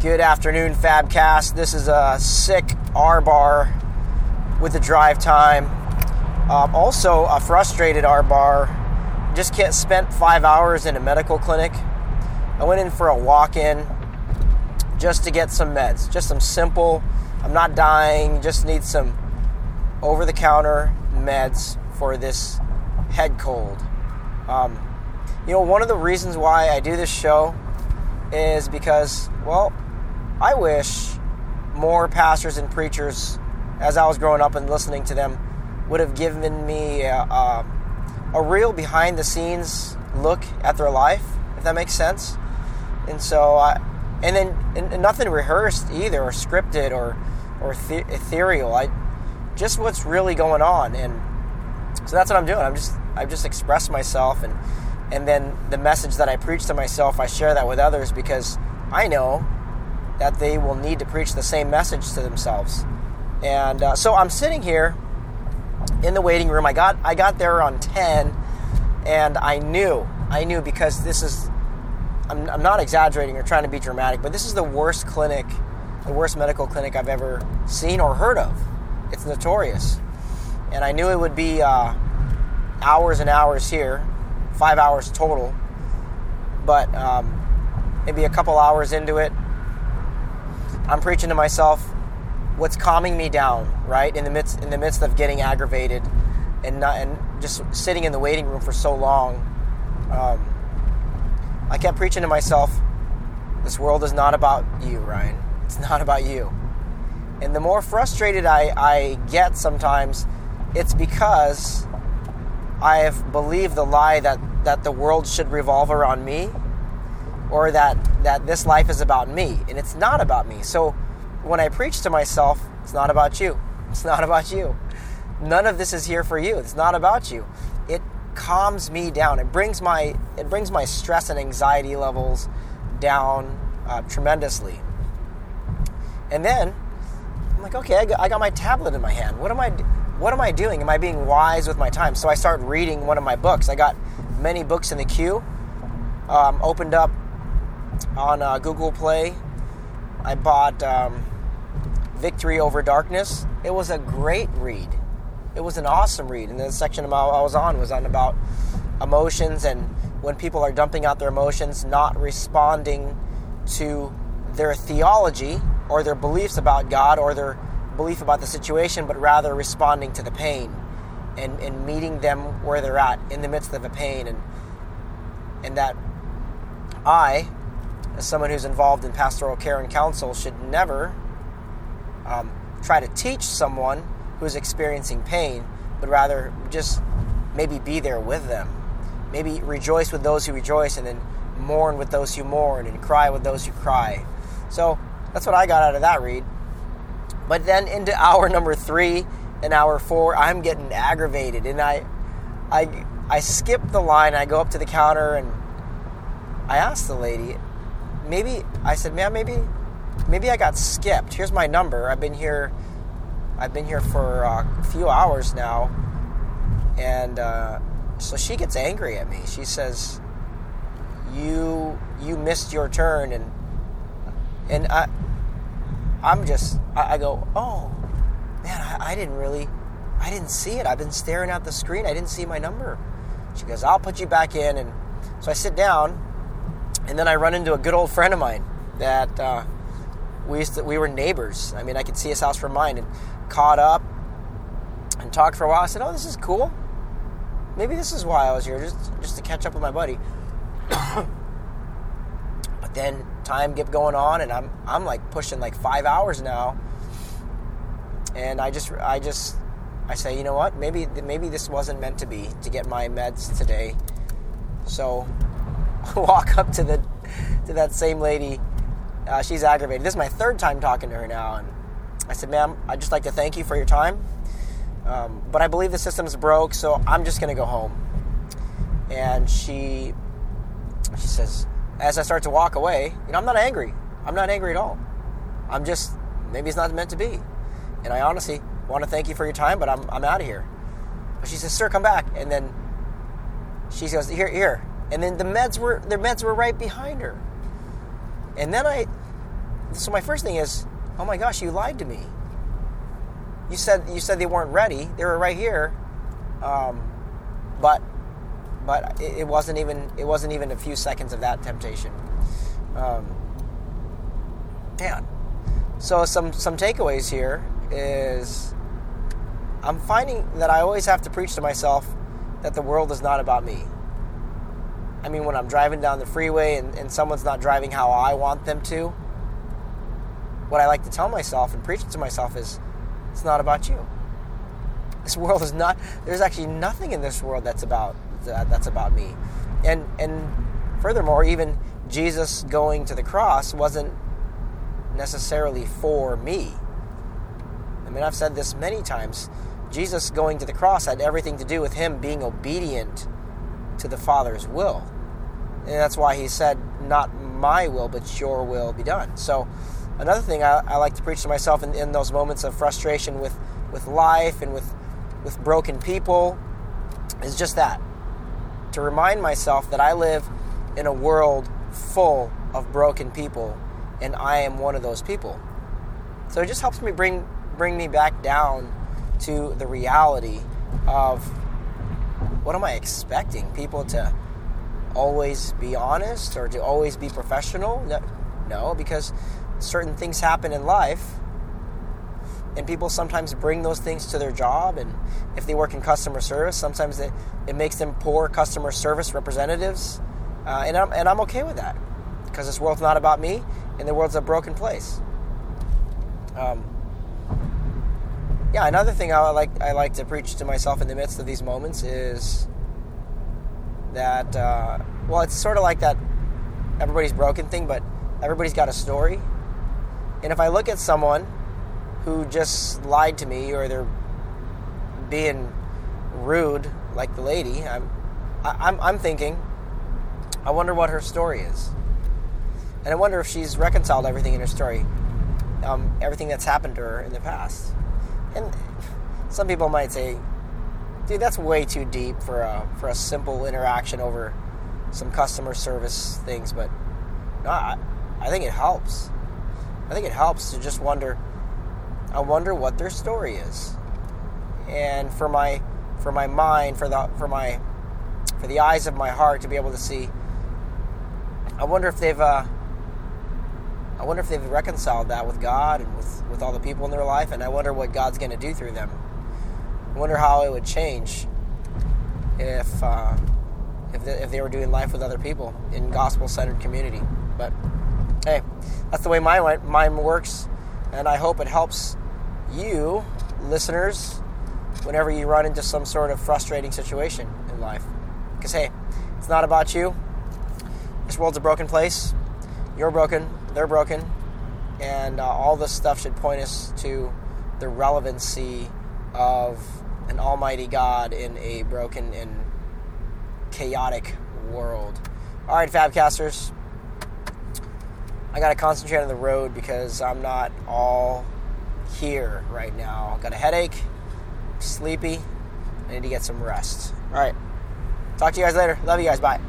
Good afternoon, Fabcast. This is a sick R bar with the drive time. Um, also, a frustrated R bar. Just can't spent five hours in a medical clinic. I went in for a walk in just to get some meds, just some simple. I'm not dying, just need some over the counter meds for this head cold. Um, you know, one of the reasons why I do this show is because, well, I wish more pastors and preachers, as I was growing up and listening to them, would have given me a, a, a real behind the scenes look at their life, if that makes sense. And so, I, and then and nothing rehearsed either, or scripted, or or the- ethereal. I just what's really going on, and so that's what I'm doing. I'm just I've just expressed myself, and and then the message that I preach to myself, I share that with others because I know that they will need to preach the same message to themselves. And uh, so I'm sitting here in the waiting room. I got I got there on ten, and I knew I knew because this is I'm, I'm not exaggerating or trying to be dramatic, but this is the worst clinic, the worst medical clinic I've ever seen or heard of. It's notorious, and I knew it would be uh, hours and hours here, five hours total. But um, maybe a couple hours into it, I'm preaching to myself what's calming me down, right? In the midst in the midst of getting aggravated and not and just sitting in the waiting room for so long. Um, I kept preaching to myself, this world is not about you, Ryan. It's not about you. And the more frustrated I, I get sometimes, it's because I have believed the lie that, that the world should revolve around me or that, that this life is about me. And it's not about me. So when I preach to myself, it's not about you. It's not about you. None of this is here for you. It's not about you. It calms me down. It brings my it brings my stress and anxiety levels down uh, tremendously. And then I'm like, okay, I got, I got my tablet in my hand. What am I what am I doing? Am I being wise with my time? So I start reading one of my books. I got many books in the queue. Um, opened up on uh, Google Play. I bought um, Victory Over Darkness. It was a great read. It was an awesome read. And the section I was on was on about emotions and when people are dumping out their emotions, not responding to their theology or their beliefs about God or their belief about the situation, but rather responding to the pain and, and meeting them where they're at in the midst of a pain and and that I, as someone who's involved in pastoral care and counsel, should never um, try to teach someone who's experiencing pain, but rather just maybe be there with them. Maybe rejoice with those who rejoice and then mourn with those who mourn and cry with those who cry. So that's what I got out of that read. But then into hour number three and hour four, I'm getting aggravated and I I I skip the line, I go up to the counter and I ask the lady, maybe I said, man, maybe maybe I got skipped. Here's my number. I've been here I've been here for a few hours now, and uh, so she gets angry at me. She says, "You you missed your turn," and and I I'm just I, I go, "Oh man, I, I didn't really I didn't see it. I've been staring at the screen. I didn't see my number." She goes, "I'll put you back in," and so I sit down, and then I run into a good old friend of mine that. Uh, we used to, we were neighbors. I mean, I could see his house from mine, and caught up and talked for a while. I said, "Oh, this is cool. Maybe this is why I was here, just just to catch up with my buddy." but then time kept going on, and I'm I'm like pushing like five hours now, and I just I just I say, you know what? Maybe maybe this wasn't meant to be to get my meds today. So walk up to the to that same lady. Uh, she's aggravated. This is my third time talking to her now, and I said, ma'am, I'd just like to thank you for your time. Um, but I believe the system's broke, so I'm just to go home. And she she says, as I start to walk away, you know, I'm not angry. I'm not angry at all. I'm just, maybe it's not meant to be. And I honestly want to thank you for your time, but I'm, I'm out of here. But she says, sir, come back. And then she goes, here, here. And then the meds were, the meds were right behind her. And then I, so my first thing is, oh my gosh, you lied to me. You said you said they weren't ready. They were right here, um, but but it, wasn't even it wasn't even a few seconds of that temptation. Um, man, so some some takeaways here is I'm finding that I always have to preach to myself that the world is not about me. I mean, when I'm driving down the freeway and, and someone's not driving how I want them to, what I like to tell myself and preach to myself is, it's not about you. This world is not. There's actually nothing in this world that's about that, that's about me. And and furthermore, even Jesus going to the cross wasn't necessarily for me. I mean, I've said this many times. Jesus going to the cross had everything to do with him being obedient to the Father's will. And that's why he said, Not my will, but your will be done. So, another thing I, I like to preach to myself in, in, those moments of frustration with, with life and with, with broken people is just that to remind myself that I live in a world full of broken people and I am one of those people. So it just helps me bring bring me back down to the reality of what am I expecting? People to always be honest or to always be professional? No, because certain things happen in life and people sometimes bring those things to their job and if they work in customer service sometimes it, it makes them poor customer service representatives uh, and, I'm, and i'm okay with that because this world's not about me and the world's a broken place um, yeah another thing I like, I like to preach to myself in the midst of these moments is that uh, well it's sort of like that everybody's broken thing but everybody's got a story and if i look at someone who just lied to me or they're being rude like the lady, I'm, I'm, I'm thinking, I wonder what her story is. And I wonder if she's reconciled everything in her story, um, everything that's happened to her in the past. And some people might say, dude, that's way too deep for a, for a simple interaction over some customer service things. But no, I, I think it helps. I think it helps to just wonder I wonder what their story is. And for my for my mind, for the for my for the eyes of my heart to be able to see, I wonder if they've uh, I wonder if they've reconciled that with God and with, with all the people in their life, and I wonder what God's going to do through them. I wonder how it would change if uh, if, they, if they were doing life with other people in gospel-centered community. But hey, that's the way my mind works, and I hope it helps you, listeners, whenever you run into some sort of frustrating situation in life. Because, hey, it's not about you. This world's a broken place. You're broken. They're broken. And uh, all this stuff should point us to the relevancy of an almighty God in a broken and chaotic world. All right, Fabcasters. I got to concentrate on the road because I'm not all here right now. Got a headache, sleepy. I need to get some rest. All right. Talk to you guys later. Love you guys. Bye.